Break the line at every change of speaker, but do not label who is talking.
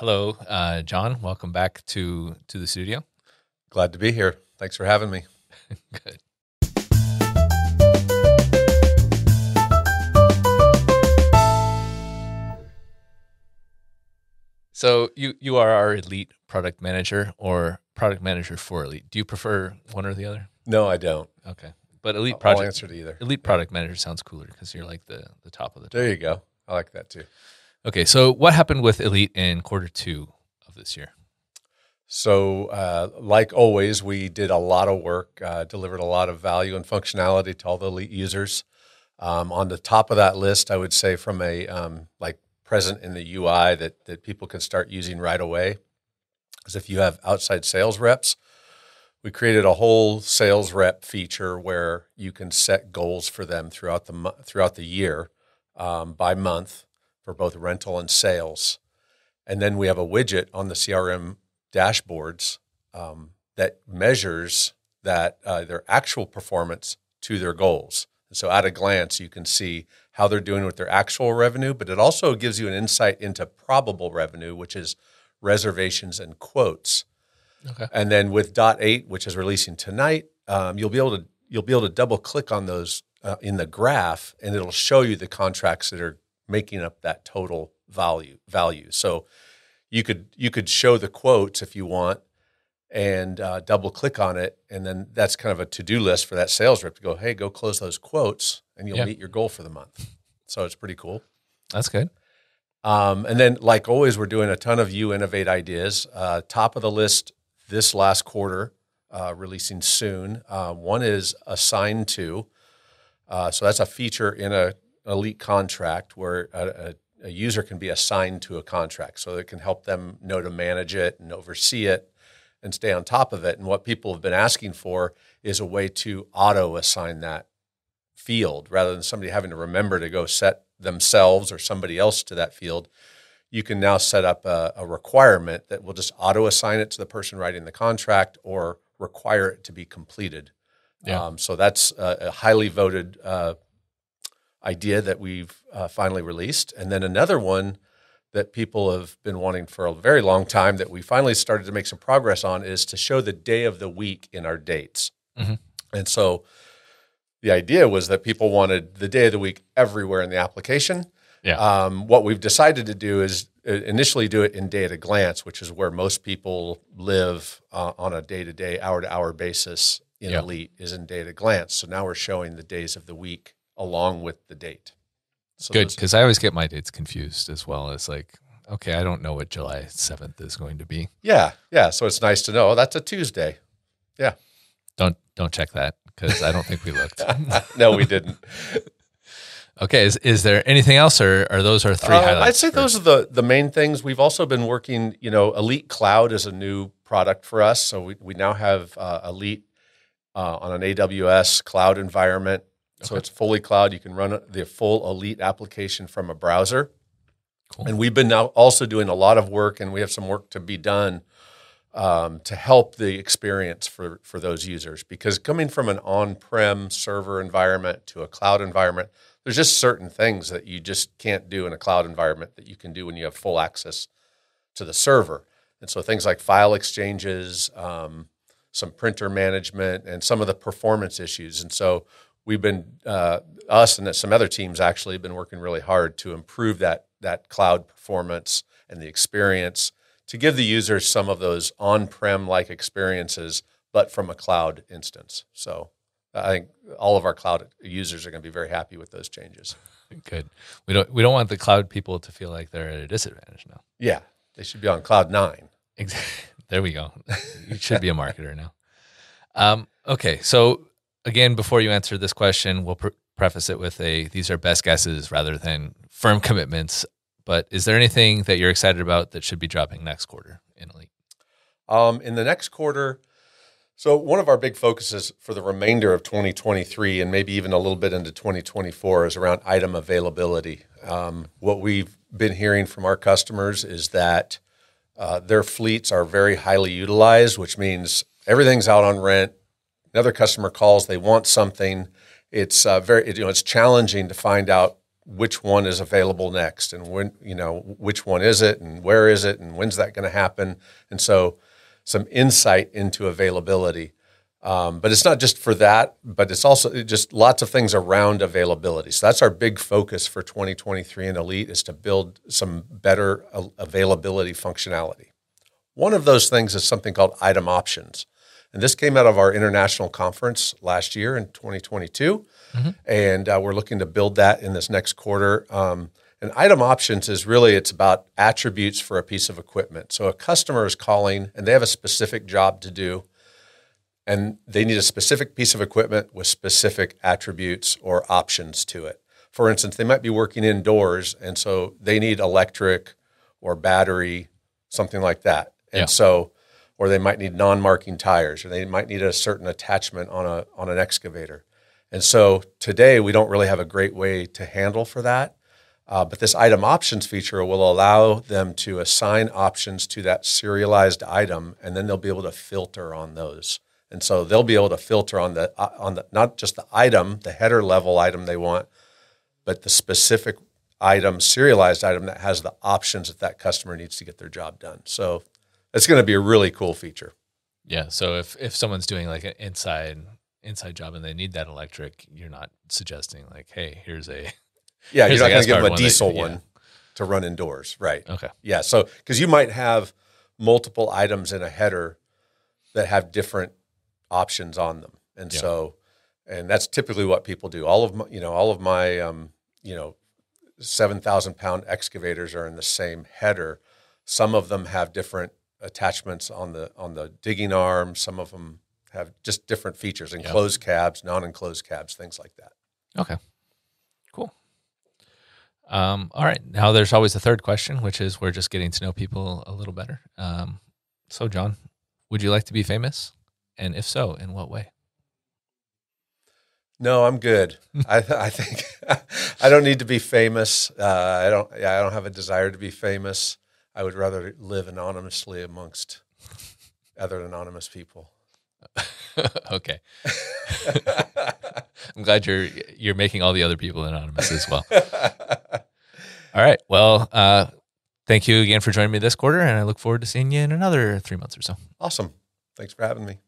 hello, uh, John. Welcome back to to the studio.
Glad to be here. Thanks for having me.
Good. So you you are our elite product manager or product manager for elite. Do you prefer one or the other?
No, I don't.
Okay, but elite
I'll
project
answer to either.
elite product manager sounds cooler because you're like the the top of the.
There you go. I like that too.
Okay, so what happened with elite in quarter two of this year?
So, uh, like always, we did a lot of work, uh, delivered a lot of value and functionality to all the elite users. Um, on the top of that list, I would say from a um, like present in the UI that that people can start using right away is if you have outside sales reps. We created a whole sales rep feature where you can set goals for them throughout the throughout the year um, by month for both rental and sales. And then we have a widget on the CRM dashboards um, that measures that uh, their actual performance to their goals. And so, at a glance, you can see how they're doing with their actual revenue, but it also gives you an insight into probable revenue, which is reservations and quotes.
Okay.
And then with dot eight, which is releasing tonight, um, you'll be able to you'll be able to double click on those uh, in the graph, and it'll show you the contracts that are making up that total value value. So you could you could show the quotes if you want, and uh, double click on it, and then that's kind of a to do list for that sales rep to go, hey, go close those quotes, and you'll
Yeah.
meet your goal for the month. So it's pretty cool.
That's good.
Um, and then, like always, we're doing a ton of you innovate ideas. Uh, top of the list this last quarter, uh, releasing soon. Uh, one is assigned to. Uh, so that's a feature in a elite contract where a, a, a user can be assigned to a contract, so it can help them know to manage it and oversee it and stay on top of it. And what people have been asking for is a way to auto assign that field rather than somebody having to remember to go set themselves or somebody else to that field. You can now set up a, a requirement that will just auto assign it to the person writing the contract or require it to be completed.
Yeah.
Um, so that's a, a highly voted uh, idea that we've uh, finally released. And then another one that people have been wanting for a very long time that we finally started to make some progress on is to show the day of the week in our dates.
Mhm.
And so the idea was that people wanted the day of the week everywhere in the application.
Yeah.
Um, what we've decided to do is uh, initially do it in day at a glance, which is where most people live uh, on a day to day, hour to hour basis in
Yeah.
Elite, is in day at a glance. So now we're showing the days of the week along with the date. So
Good, because I always get my dates confused as well. It's like, okay, I don't know what July seventh is going to be.
yeah, yeah. So it's nice to know oh, that's a Tuesday. Yeah.
Don't don't check that because I don't think we looked.
no, we didn't.
okay, is is there anything else, or are those our three
Uh,
highlights?
I'd say
for-
those are the the main things. We've also been working. You know, Elite Cloud is a new product for us, so we we now have uh, Elite uh, on an AWS cloud environment. So it's fully cloud. You can run the full Elite application from a browser.
Cool.
And we've been now also doing a lot of work, and we have some work to be done um, to help the experience for for those users. Because coming from an on-prem server environment to a cloud environment, there's just certain things that you just can't do in a cloud environment that you can do when you have full access to the server. And so things like file exchanges, um, some printer management, and some of the performance issues. And so we've been uh, us and some other teams actually have been working really hard to improve that that cloud performance and the experience to give the users some of those on-prem like experiences, but from a cloud instance. So I think all of our cloud users are going to be very happy with those changes.
Good. We don't we don't want the cloud people to feel like they're at a disadvantage now.
Yeah, they should be on cloud nine.
Ex- There we go. You should be a marketer now. Um, okay, so again, before you answer this question, we'll pre- preface it with a these are best guesses rather than firm commitments. But is there anything that you're excited about that should be dropping next quarter in Elite?
Um, in the next quarter, so one of our big focuses for the remainder of 2023 and maybe even a little bit into 2024 is around item availability. Um, what we've been hearing from our customers is that uh, their fleets are very highly utilized, which means everything's out on rent. Another customer calls, they want something. It's uh, very, you know, it's challenging to find out which one is available next and when you know which one is it and where is it and when's that going to happen. And so some insight into availability. Um, but it's not just for that but it's also just lots of things around availability. So that's our big focus for 2023 in elite is to build some better availability functionality. One of those things is something called item options and this came out of our international conference last year in 2022 mm-hmm. and uh, we're looking to build that in this next quarter. Um, and item options is really it's about attributes for a piece of equipment. So a customer is calling and they have a specific job to do, and they need a specific piece of equipment with specific attributes or options to it. For instance, they might be working indoors, and so they need electric or battery, something like that. And yeah. so, or they might need non-marking tires, or they might need a certain attachment on a on an excavator. And so today we don't really have a great way to handle for that. Uh, but this item options feature will allow them to assign options to that serialized item, and then they'll be able to filter on those. And so they'll be able to filter on the uh, on the not just the item, the header level item they want, but the specific item, serialized item that has the options that that customer needs to get their job done. So it's going to be a really cool feature.
Yeah. So if if someone's doing like an inside inside job and they need that electric, you're not suggesting like, hey, here's a
yeah, here's you're not going to give them a diesel one, yeah. to run indoors, right?
Okay,
yeah. So because you might have multiple items in a header that have different options on them, and yeah. so and that's typically what people do. All of my, you know, all of my um, you know, seven thousand pound excavators are in the same header. Some of them have different attachments on the on the digging arm. Some of them have just different features, enclosed cabs, non-enclosed cabs, things like that.
Okay, cool. Um, all right, now there's always a third question, which is we're just getting to know people a little better. Um, so, John, would you like to be famous, and if so, in what way?
No, I'm good. I, I think I don't need to be famous. Uh, I don't. Yeah, I don't have a desire to be famous. I would rather live anonymously amongst other anonymous people.
okay. I'm glad you're you're making all the other people anonymous as well. all right. Well, uh, thank you again for joining me this quarter, and I look forward to seeing you in another three months or so.
Awesome. Thanks for having me.